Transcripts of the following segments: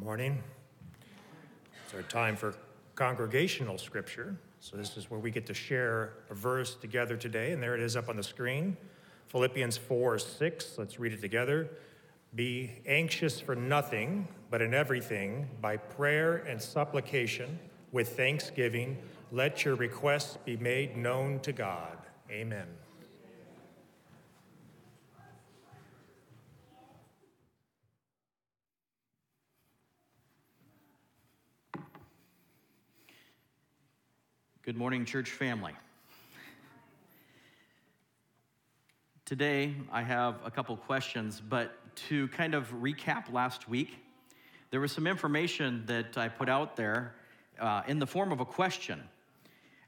morning. It's our time for congregational scripture. So, this is where we get to share a verse together today, and there it is up on the screen Philippians 4 6. Let's read it together. Be anxious for nothing, but in everything, by prayer and supplication, with thanksgiving, let your requests be made known to God. Amen. Good morning, church family. Today, I have a couple questions, but to kind of recap last week, there was some information that I put out there uh, in the form of a question.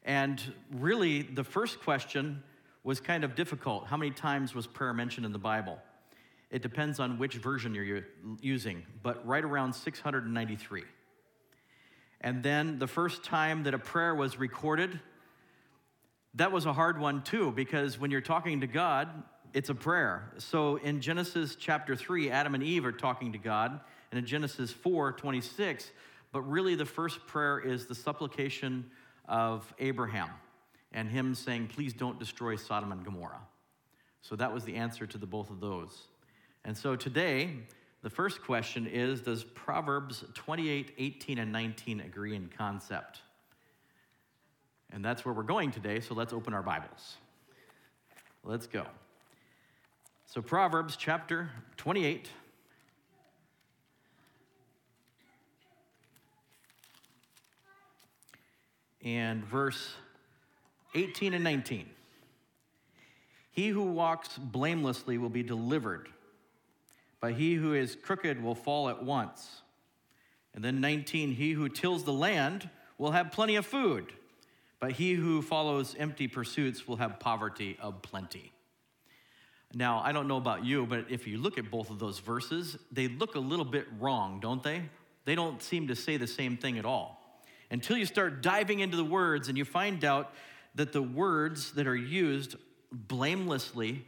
And really, the first question was kind of difficult. How many times was prayer mentioned in the Bible? It depends on which version you're using, but right around 693. And then the first time that a prayer was recorded, that was a hard one too, because when you're talking to God, it's a prayer. So in Genesis chapter 3, Adam and Eve are talking to God, and in Genesis 4 26, but really the first prayer is the supplication of Abraham and him saying, Please don't destroy Sodom and Gomorrah. So that was the answer to the both of those. And so today, the first question is Does Proverbs 28, 18, and 19 agree in concept? And that's where we're going today, so let's open our Bibles. Let's go. So, Proverbs chapter 28. And verse 18 and 19. He who walks blamelessly will be delivered but he who is crooked will fall at once. And then 19, he who tills the land will have plenty of food, but he who follows empty pursuits will have poverty of plenty. Now, I don't know about you, but if you look at both of those verses, they look a little bit wrong, don't they? They don't seem to say the same thing at all. Until you start diving into the words and you find out that the words that are used blamelessly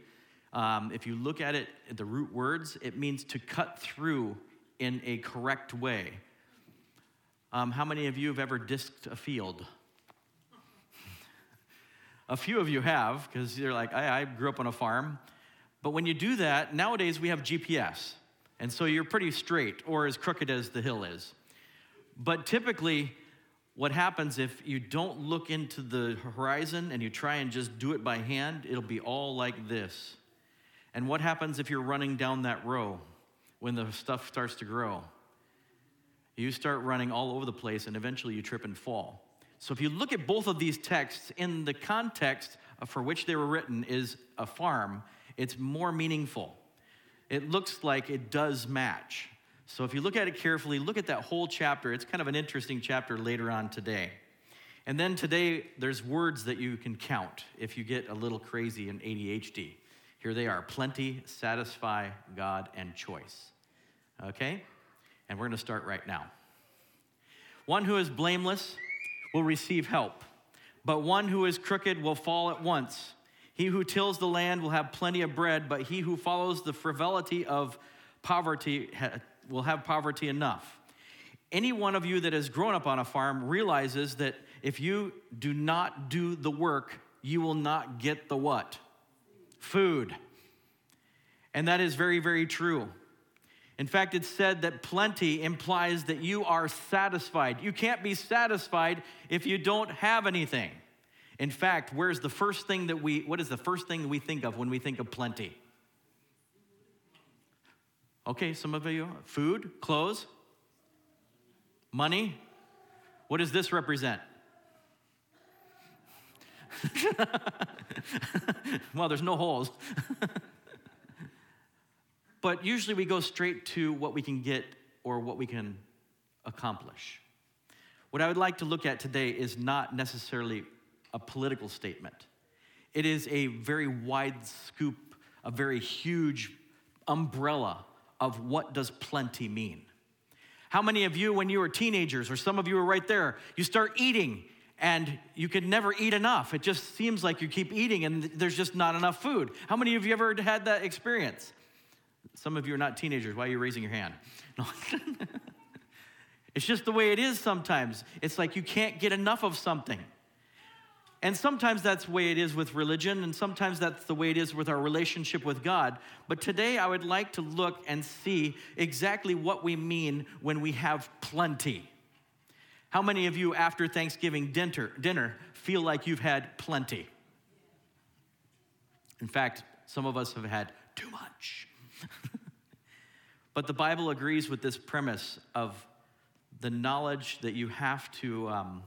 um, if you look at it, the root words, it means to cut through in a correct way. Um, how many of you have ever disked a field? a few of you have, because you're like, I, I grew up on a farm. But when you do that, nowadays we have GPS. And so you're pretty straight, or as crooked as the hill is. But typically, what happens if you don't look into the horizon and you try and just do it by hand, it'll be all like this. And what happens if you're running down that row when the stuff starts to grow? You start running all over the place and eventually you trip and fall. So if you look at both of these texts in the context for which they were written is a farm, it's more meaningful. It looks like it does match. So if you look at it carefully, look at that whole chapter. It's kind of an interesting chapter later on today. And then today, there's words that you can count if you get a little crazy in ADHD. Here they are plenty, satisfy, God, and choice. Okay? And we're going to start right now. One who is blameless will receive help, but one who is crooked will fall at once. He who tills the land will have plenty of bread, but he who follows the frivolity of poverty will have poverty enough. Any one of you that has grown up on a farm realizes that if you do not do the work, you will not get the what? Food. And that is very, very true. In fact, it's said that plenty implies that you are satisfied. You can't be satisfied if you don't have anything. In fact, where's the first thing that we, what is the first thing we think of when we think of plenty? Okay, some of you, food, clothes, money. What does this represent? well, there's no holes. but usually we go straight to what we can get or what we can accomplish. What I would like to look at today is not necessarily a political statement, it is a very wide scoop, a very huge umbrella of what does plenty mean. How many of you, when you were teenagers, or some of you were right there, you start eating and you can never eat enough. It just seems like you keep eating and there's just not enough food. How many of you ever had that experience? Some of you are not teenagers. Why are you raising your hand? No. It's just the way it is sometimes. It's like you can't get enough of something. And sometimes that's the way it is with religion, and sometimes that's the way it is with our relationship with God. But today I would like to look and see exactly what we mean when we have plenty. How many of you, after Thanksgiving dinner, dinner feel like you've had plenty? In fact, some of us have had too much. but the Bible agrees with this premise of the knowledge that you have to. Um,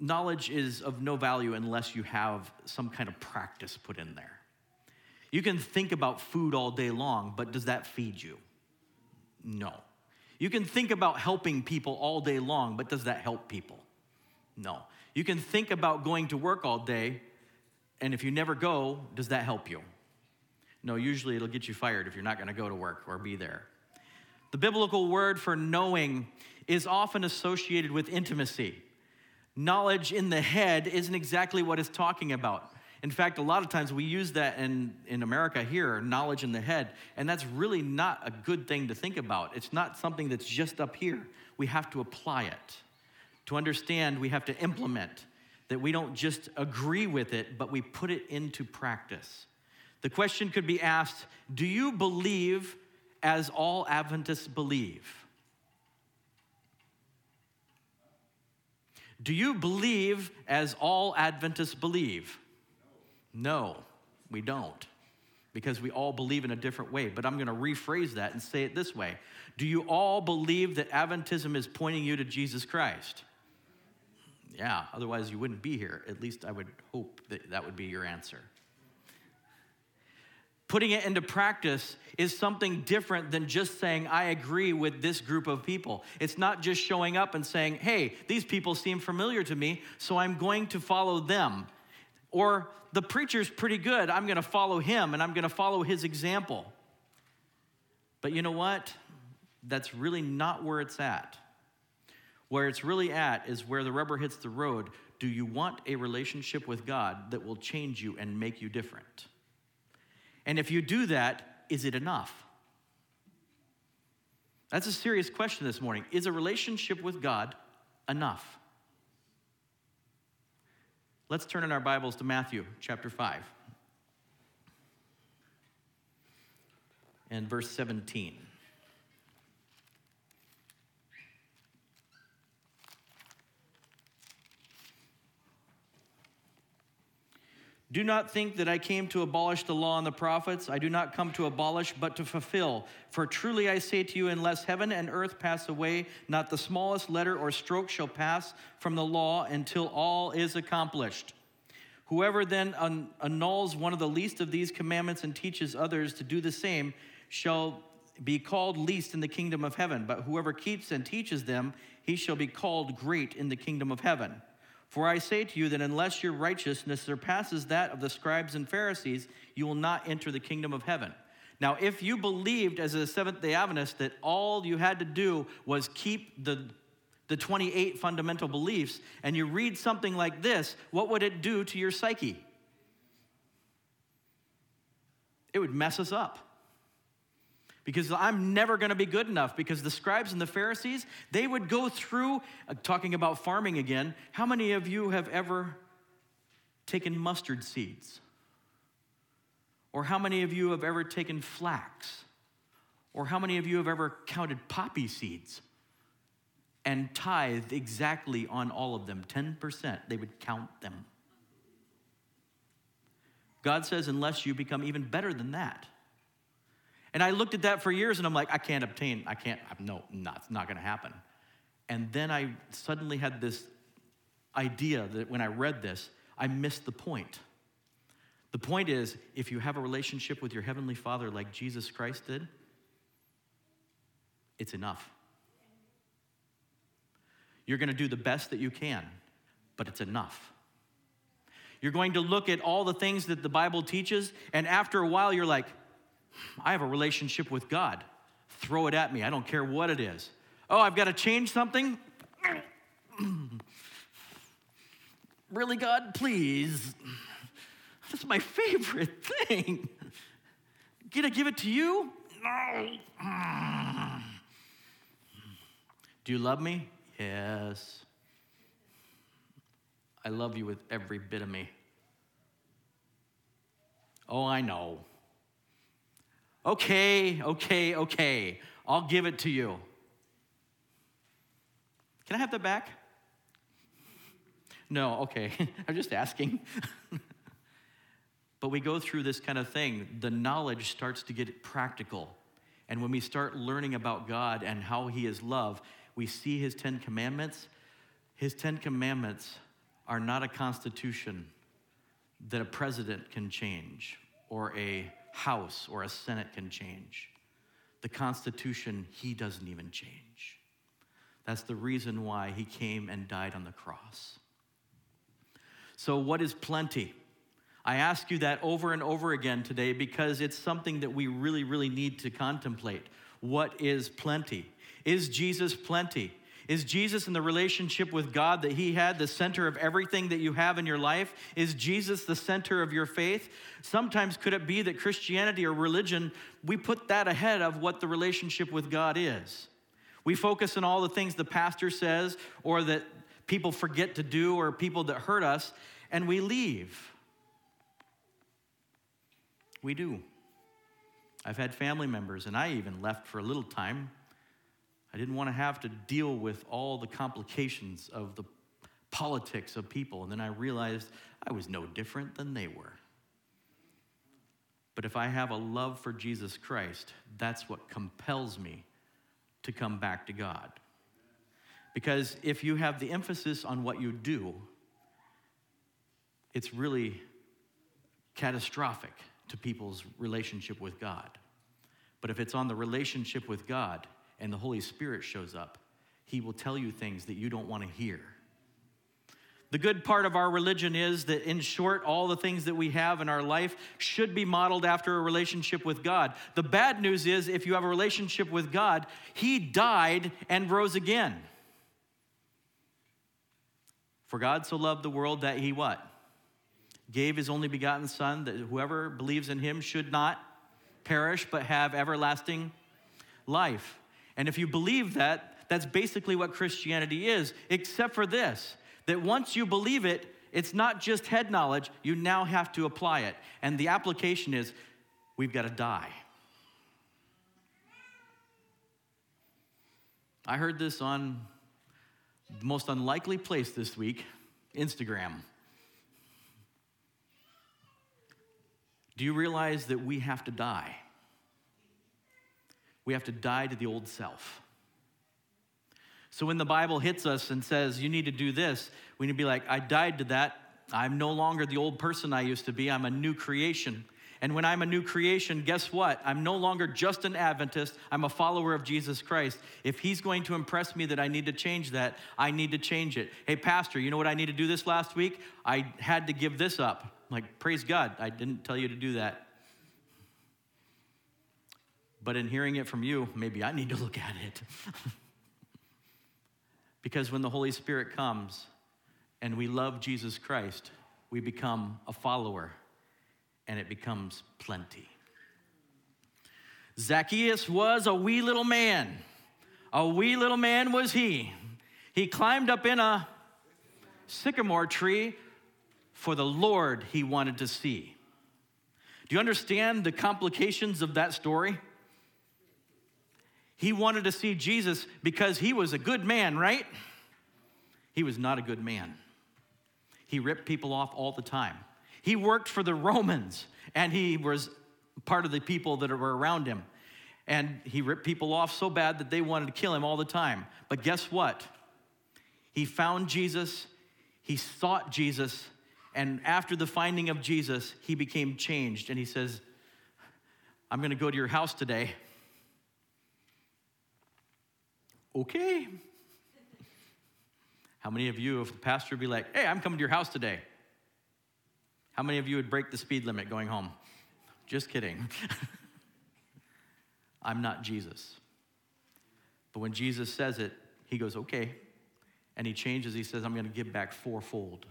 knowledge is of no value unless you have some kind of practice put in there. You can think about food all day long, but does that feed you? No. You can think about helping people all day long, but does that help people? No. You can think about going to work all day, and if you never go, does that help you? No, usually it'll get you fired if you're not going to go to work or be there. The biblical word for knowing is often associated with intimacy knowledge in the head isn't exactly what it's talking about. In fact, a lot of times we use that in, in America here, knowledge in the head, and that's really not a good thing to think about. It's not something that's just up here. We have to apply it. To understand, we have to implement, that we don't just agree with it, but we put it into practice. The question could be asked Do you believe as all Adventists believe? Do you believe as all Adventists believe? No, we don't, because we all believe in a different way. But I'm going to rephrase that and say it this way Do you all believe that Adventism is pointing you to Jesus Christ? Yeah, otherwise you wouldn't be here. At least I would hope that that would be your answer putting it into practice is something different than just saying, I agree with this group of people. It's not just showing up and saying, hey, these people seem familiar to me, so I'm going to follow them. Or the preacher's pretty good, I'm going to follow him and I'm going to follow his example. But you know what? That's really not where it's at. Where it's really at is where the rubber hits the road. Do you want a relationship with God that will change you and make you different? And if you do that, is it enough? That's a serious question this morning. Is a relationship with God enough? Let's turn in our Bibles to Matthew chapter 5 and verse 17. Do not think that I came to abolish the law and the prophets. I do not come to abolish, but to fulfill. For truly I say to you, unless heaven and earth pass away, not the smallest letter or stroke shall pass from the law until all is accomplished. Whoever then annuls one of the least of these commandments and teaches others to do the same shall be called least in the kingdom of heaven. But whoever keeps and teaches them, he shall be called great in the kingdom of heaven. For I say to you that unless your righteousness surpasses that of the scribes and Pharisees, you will not enter the kingdom of heaven. Now, if you believed as a Seventh day Adventist that all you had to do was keep the, the 28 fundamental beliefs, and you read something like this, what would it do to your psyche? It would mess us up because I'm never going to be good enough. Because the scribes and the Pharisees, they would go through, uh, talking about farming again. How many of you have ever taken mustard seeds? Or how many of you have ever taken flax? Or how many of you have ever counted poppy seeds and tithed exactly on all of them? 10%. They would count them. God says, unless you become even better than that, and I looked at that for years and I'm like, I can't obtain, I can't, no, not, it's not gonna happen. And then I suddenly had this idea that when I read this, I missed the point. The point is, if you have a relationship with your Heavenly Father like Jesus Christ did, it's enough. You're gonna do the best that you can, but it's enough. You're going to look at all the things that the Bible teaches, and after a while, you're like, I have a relationship with God. Throw it at me. I don't care what it is. Oh, I've got to change something? really, God? Please. That's my favorite thing. Can I give it to you? No. Do you love me? Yes. I love you with every bit of me. Oh, I know. Okay, okay, okay. I'll give it to you. Can I have that back? No, okay. I'm just asking. but we go through this kind of thing. The knowledge starts to get practical. And when we start learning about God and how He is love, we see His Ten Commandments. His Ten Commandments are not a constitution that a president can change or a house or a senate can change. The Constitution, He doesn't even change. That's the reason why He came and died on the cross. So, what is plenty? I ask you that over and over again today because it's something that we really, really need to contemplate. What is plenty? Is Jesus plenty? Is Jesus in the relationship with God that He had the center of everything that you have in your life? Is Jesus the center of your faith? Sometimes could it be that Christianity or religion, we put that ahead of what the relationship with God is? We focus on all the things the pastor says or that people forget to do or people that hurt us, and we leave. We do. I've had family members, and I even left for a little time I didn't want to have to deal with all the complications of the politics of people. And then I realized I was no different than they were. But if I have a love for Jesus Christ, that's what compels me to come back to God. Because if you have the emphasis on what you do, it's really catastrophic to people's relationship with God. But if it's on the relationship with God, and the Holy Spirit shows up, He will tell you things that you don't want to hear. The good part of our religion is that, in short, all the things that we have in our life should be modeled after a relationship with God. The bad news is, if you have a relationship with God, He died and rose again. For God so loved the world that He what? Gave His only begotten Son, that whoever believes in Him should not perish, but have everlasting life. And if you believe that, that's basically what Christianity is, except for this that once you believe it, it's not just head knowledge, you now have to apply it. And the application is we've got to die. I heard this on the most unlikely place this week Instagram. Do you realize that we have to die? We have to die to the old self. So when the Bible hits us and says, you need to do this, we need to be like, I died to that. I'm no longer the old person I used to be. I'm a new creation. And when I'm a new creation, guess what? I'm no longer just an Adventist. I'm a follower of Jesus Christ. If He's going to impress me that I need to change that, I need to change it. Hey, Pastor, you know what I need to do this last week? I had to give this up. like, praise God, I didn't tell you to do that. But in hearing it from you, maybe I need to look at it. because when the Holy Spirit comes and we love Jesus Christ, we become a follower and it becomes plenty. Zacchaeus was a wee little man. A wee little man was he. He climbed up in a sycamore tree for the Lord he wanted to see. Do you understand the complications of that story? He wanted to see Jesus because he was a good man, right? He was not a good man. He ripped people off all the time. He worked for the Romans and he was part of the people that were around him. And he ripped people off so bad that they wanted to kill him all the time. But guess what? He found Jesus, he sought Jesus, and after the finding of Jesus, he became changed. And he says, I'm going to go to your house today okay. How many of you, if the pastor would be like, hey, I'm coming to your house today? How many of you would break the speed limit going home? Just kidding. I'm not Jesus. But when Jesus says it, he goes, okay. And he changes, he says, I'm going to give back fourfold.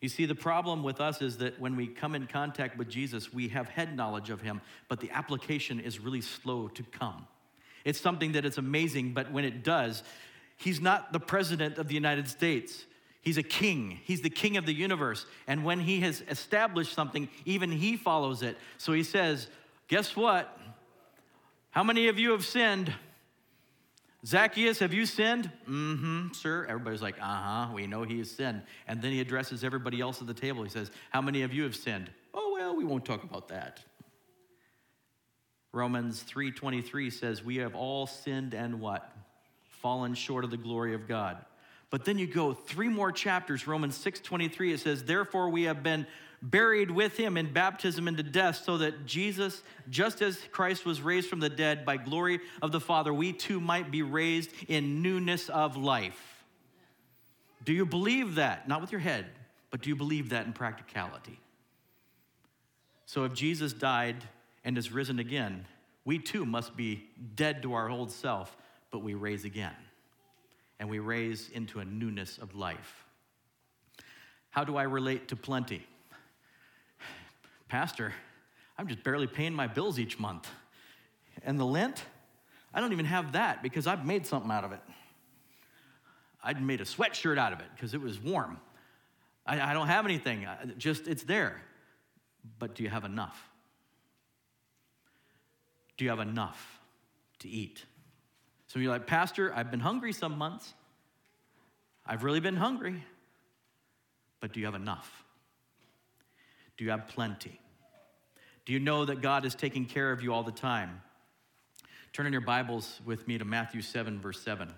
You see, the problem with us is that when we come in contact with Jesus, we have head knowledge of him, but the application is really slow to come. It's something that is amazing, but when it does, he's not the president of the United States. He's a king. He's the king of the universe. And when he has established something, even he follows it. So he says, Guess what? How many of you have sinned? Zacchaeus, have you sinned? Mm hmm, sir. Everybody's like, uh huh, we know he has sinned. And then he addresses everybody else at the table. He says, How many of you have sinned? Oh, well, we won't talk about that. Romans 3:23 says, "We have all sinned and what? Fallen short of the glory of God." But then you go three more chapters, Romans 6:23 it says, "Therefore we have been buried with him in baptism into death, so that Jesus, just as Christ was raised from the dead by glory of the Father, we too might be raised in newness of life. Do you believe that? Not with your head, but do you believe that in practicality? So if Jesus died and is risen again, we too must be dead to our old self, but we raise again. And we raise into a newness of life. How do I relate to plenty? Pastor, I'm just barely paying my bills each month. And the Lent, I don't even have that because I've made something out of it. I made a sweatshirt out of it because it was warm. I, I, don't have anything, just it's there. But do you have enough? Do you have enough to eat? So you're like, Pastor, I've been hungry some months. I've really been hungry. But do you have enough? Do you have plenty? Do you know that God is taking care of you all the time? Turn in your Bibles with me to Matthew 7, verse 7.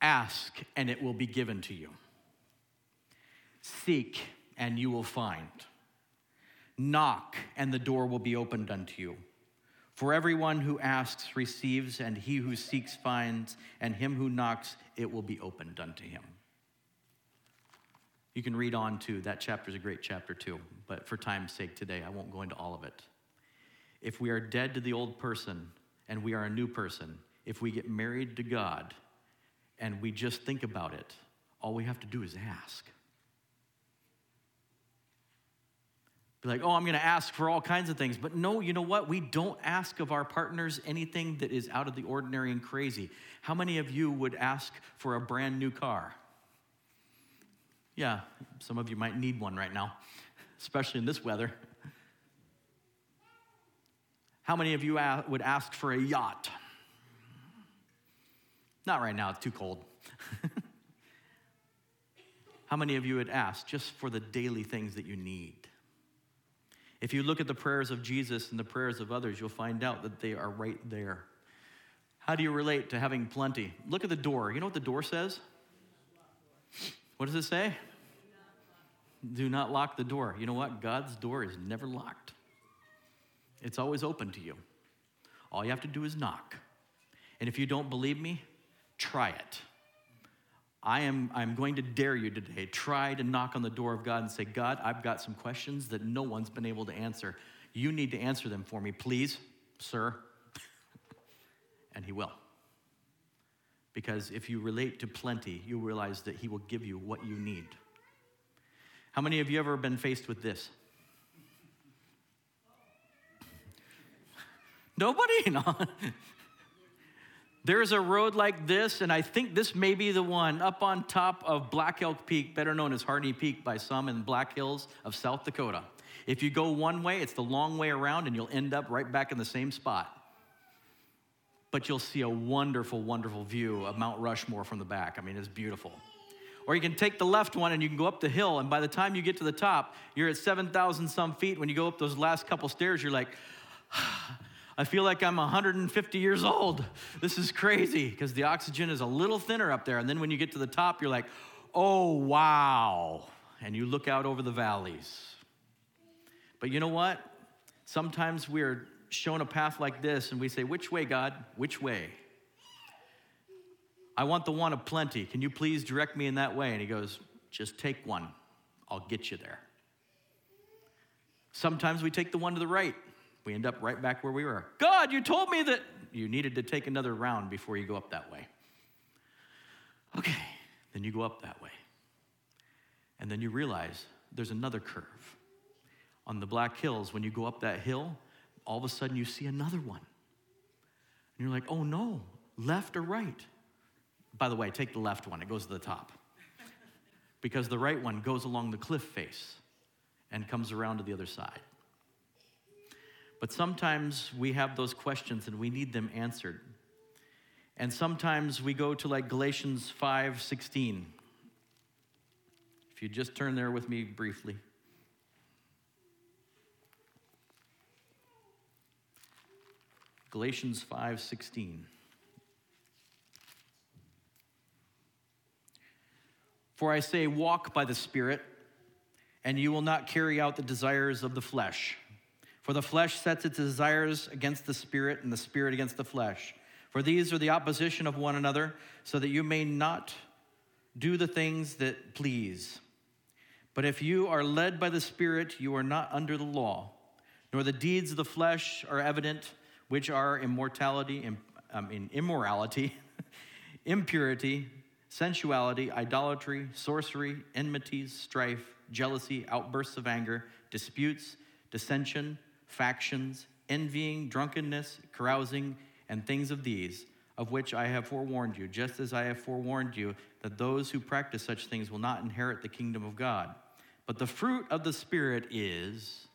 Ask, and it will be given to you. Seek, and you will find. Knock, and the door will be opened unto you. For everyone who asks receives, and he who seeks finds, and him who knocks it will be opened unto him. You can read on too. That chapter is a great chapter too, but for time's sake today, I won't go into all of it. If we are dead to the old person and we are a new person, if we get married to God and we just think about it, all we have to do is ask. Be like, oh, I'm going to ask for all kinds of things. But no, you know what? We don't ask of our partners anything that is out of the ordinary and crazy. How many of you would ask for a brand new car? Yeah, some of you might need one right now, especially in this weather. How many of you would ask for a yacht? Not right now, it's too cold. How many of you would ask just for the daily things that you need? If you look at the prayers of Jesus and the prayers of others, you'll find out that they are right there. How do you relate to having plenty? Look at the door. You know what the door says? What does it say? Do not lock the door. You know what? God's door is never locked, it's always open to you. All you have to do is knock. And if you don't believe me, try it. I am I'm going to dare you today. Try to knock on the door of God and say, God, I've got some questions that no one's been able to answer. You need to answer them for me, please, sir. and He will. Because if you relate to plenty, you realize that He will give you what you need. How many of you ever been faced with this? Nobody? No. There's a road like this, and I think this may be the one up on top of Black Elk Peak, better known as Harney Peak by some in Black Hills of South Dakota. If you go one way, it's the long way around, and you'll end up right back in the same spot. But you'll see a wonderful, wonderful view of Mount Rushmore from the back. I mean, it's beautiful. Or you can take the left one and you can go up the hill, and by the time you get to the top, you're at 7,000 some feet. When you go up those last couple stairs, you're like, ah, I feel like I'm 150 years old. This is crazy because the oxygen is a little thinner up there. And then when you get to the top, you're like, oh, wow. And you look out over the valleys. But you know what? Sometimes we're shown a path like this and we say, Which way, God? Which way? I want the one of plenty. Can you please direct me in that way? And he goes, Just take one. I'll get you there. Sometimes we take the one to the right. We end up right back where we were. God, you told me that you needed to take another round before you go up that way. Okay, then you go up that way. And then you realize there's another curve. On the Black Hills, when you go up that hill, all of a sudden you see another one. And you're like, oh no, left or right? By the way, take the left one, it goes to the top. because the right one goes along the cliff face and comes around to the other side. But sometimes we have those questions and we need them answered. And sometimes we go to like Galatians 5 16. If you just turn there with me briefly. Galatians 5 16. For I say, walk by the Spirit, and you will not carry out the desires of the flesh. For the flesh sets its desires against the Spirit, and the Spirit against the flesh. For these are the opposition of one another, so that you may not do the things that please. But if you are led by the Spirit, you are not under the law, nor the deeds of the flesh are evident, which are immortality, I mean, immorality, impurity, sensuality, idolatry, sorcery, enmities, strife, jealousy, outbursts of anger, disputes, dissension, factions, envying, drunkenness, carousing, and things of these, of which I have forewarned you, just as I have forewarned you that those who practice such things will not inherit the kingdom of God. But the fruit of the Spirit is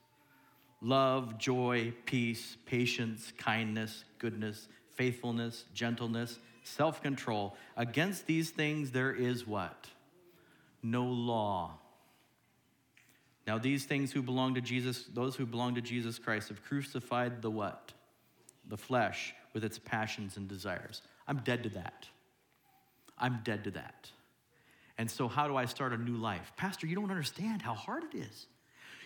love, joy, peace, patience, kindness, goodness, faithfulness, gentleness self control. Against these things there is what? No law. Now, these things who belong to Jesus, those who belong to Jesus Christ, have crucified the what? The flesh with its passions and desires. I'm dead to that. I'm dead to that. And so, how do I start a new life? Pastor, you don't understand how hard it is.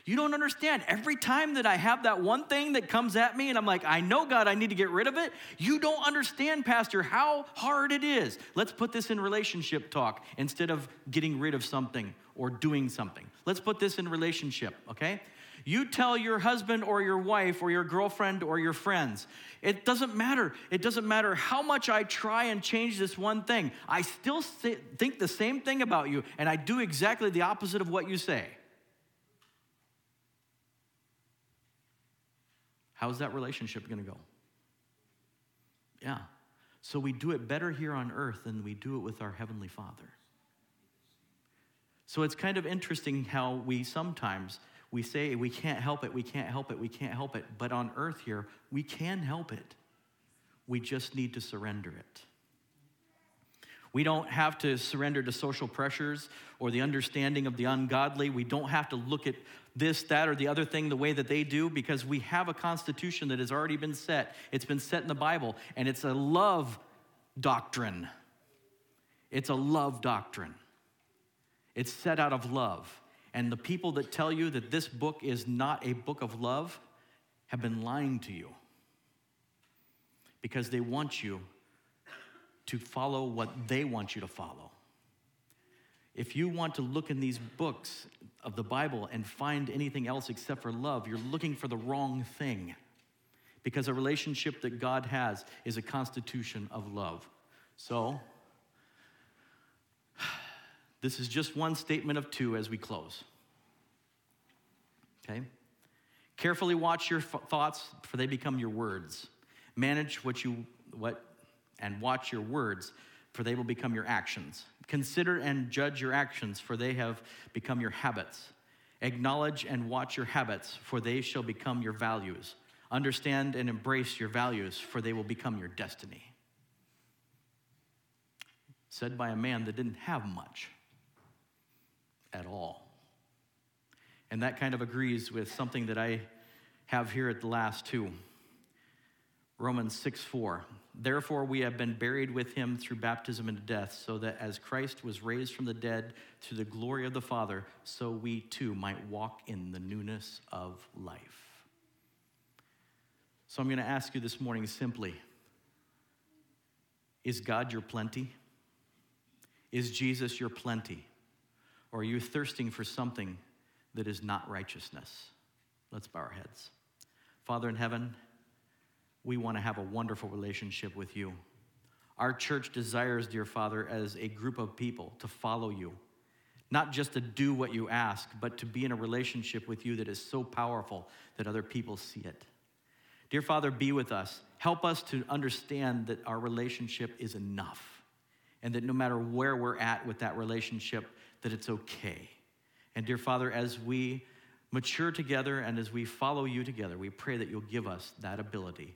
You don't understand. Every time that I have that one thing that comes at me and I'm like, I know, God, I need to get rid of it, you don't understand, Pastor, how hard it is. Let's put this in relationship talk instead of getting rid of something or doing something. Let's put this in relationship, okay? You tell your husband or your wife or your girlfriend or your friends, it doesn't matter. It doesn't matter how much I try and change this one thing. I still think the same thing about you, and I do exactly the opposite of what you say. How's that relationship going to go? Yeah. So we do it better here on earth than we do it with our Heavenly Father. So it's kind of interesting how we sometimes we say we can't help it, we can't help it, we can't help it, but on earth here we can help it. We just need to surrender it. We don't have to surrender to social pressures or the understanding of the ungodly. We don't have to look at this, that, or the other thing the way that they do because we have a constitution that has already been set. It's been set in the Bible, and it's a love doctrine. It's a love doctrine. It's set out of love. And the people that tell you that this book is not a book of love have been lying to you because they want you to follow what they want you to follow. If you want to look in these books of the Bible and find anything else except for love, you're looking for the wrong thing. Because a relationship that God has is a constitution of love. So, this is just one statement of two as we close. Okay? Carefully watch your f- thoughts, for they become your words. Manage what you what and watch your words, for they will become your actions. Consider and judge your actions, for they have become your habits. Acknowledge and watch your habits, for they shall become your values. Understand and embrace your values, for they will become your destiny. Said by a man that didn't have much at all. And that kind of agrees with something that I have here at the last two. Romans 6 4. Therefore, we have been buried with him through baptism into death, so that as Christ was raised from the dead to the glory of the Father, so we too might walk in the newness of life. So I'm going to ask you this morning simply Is God your plenty? Is Jesus your plenty? Or are you thirsting for something that is not righteousness? Let's bow our heads. Father in heaven, we want to have a wonderful relationship with you. Our church desires, dear Father, as a group of people to follow you, not just to do what you ask, but to be in a relationship with you that is so powerful that other people see it. Dear Father, be with us. Help us to understand that our relationship is enough and that no matter where we're at with that relationship, that it's okay. And dear Father, as we mature together and as we follow you together, we pray that you'll give us that ability.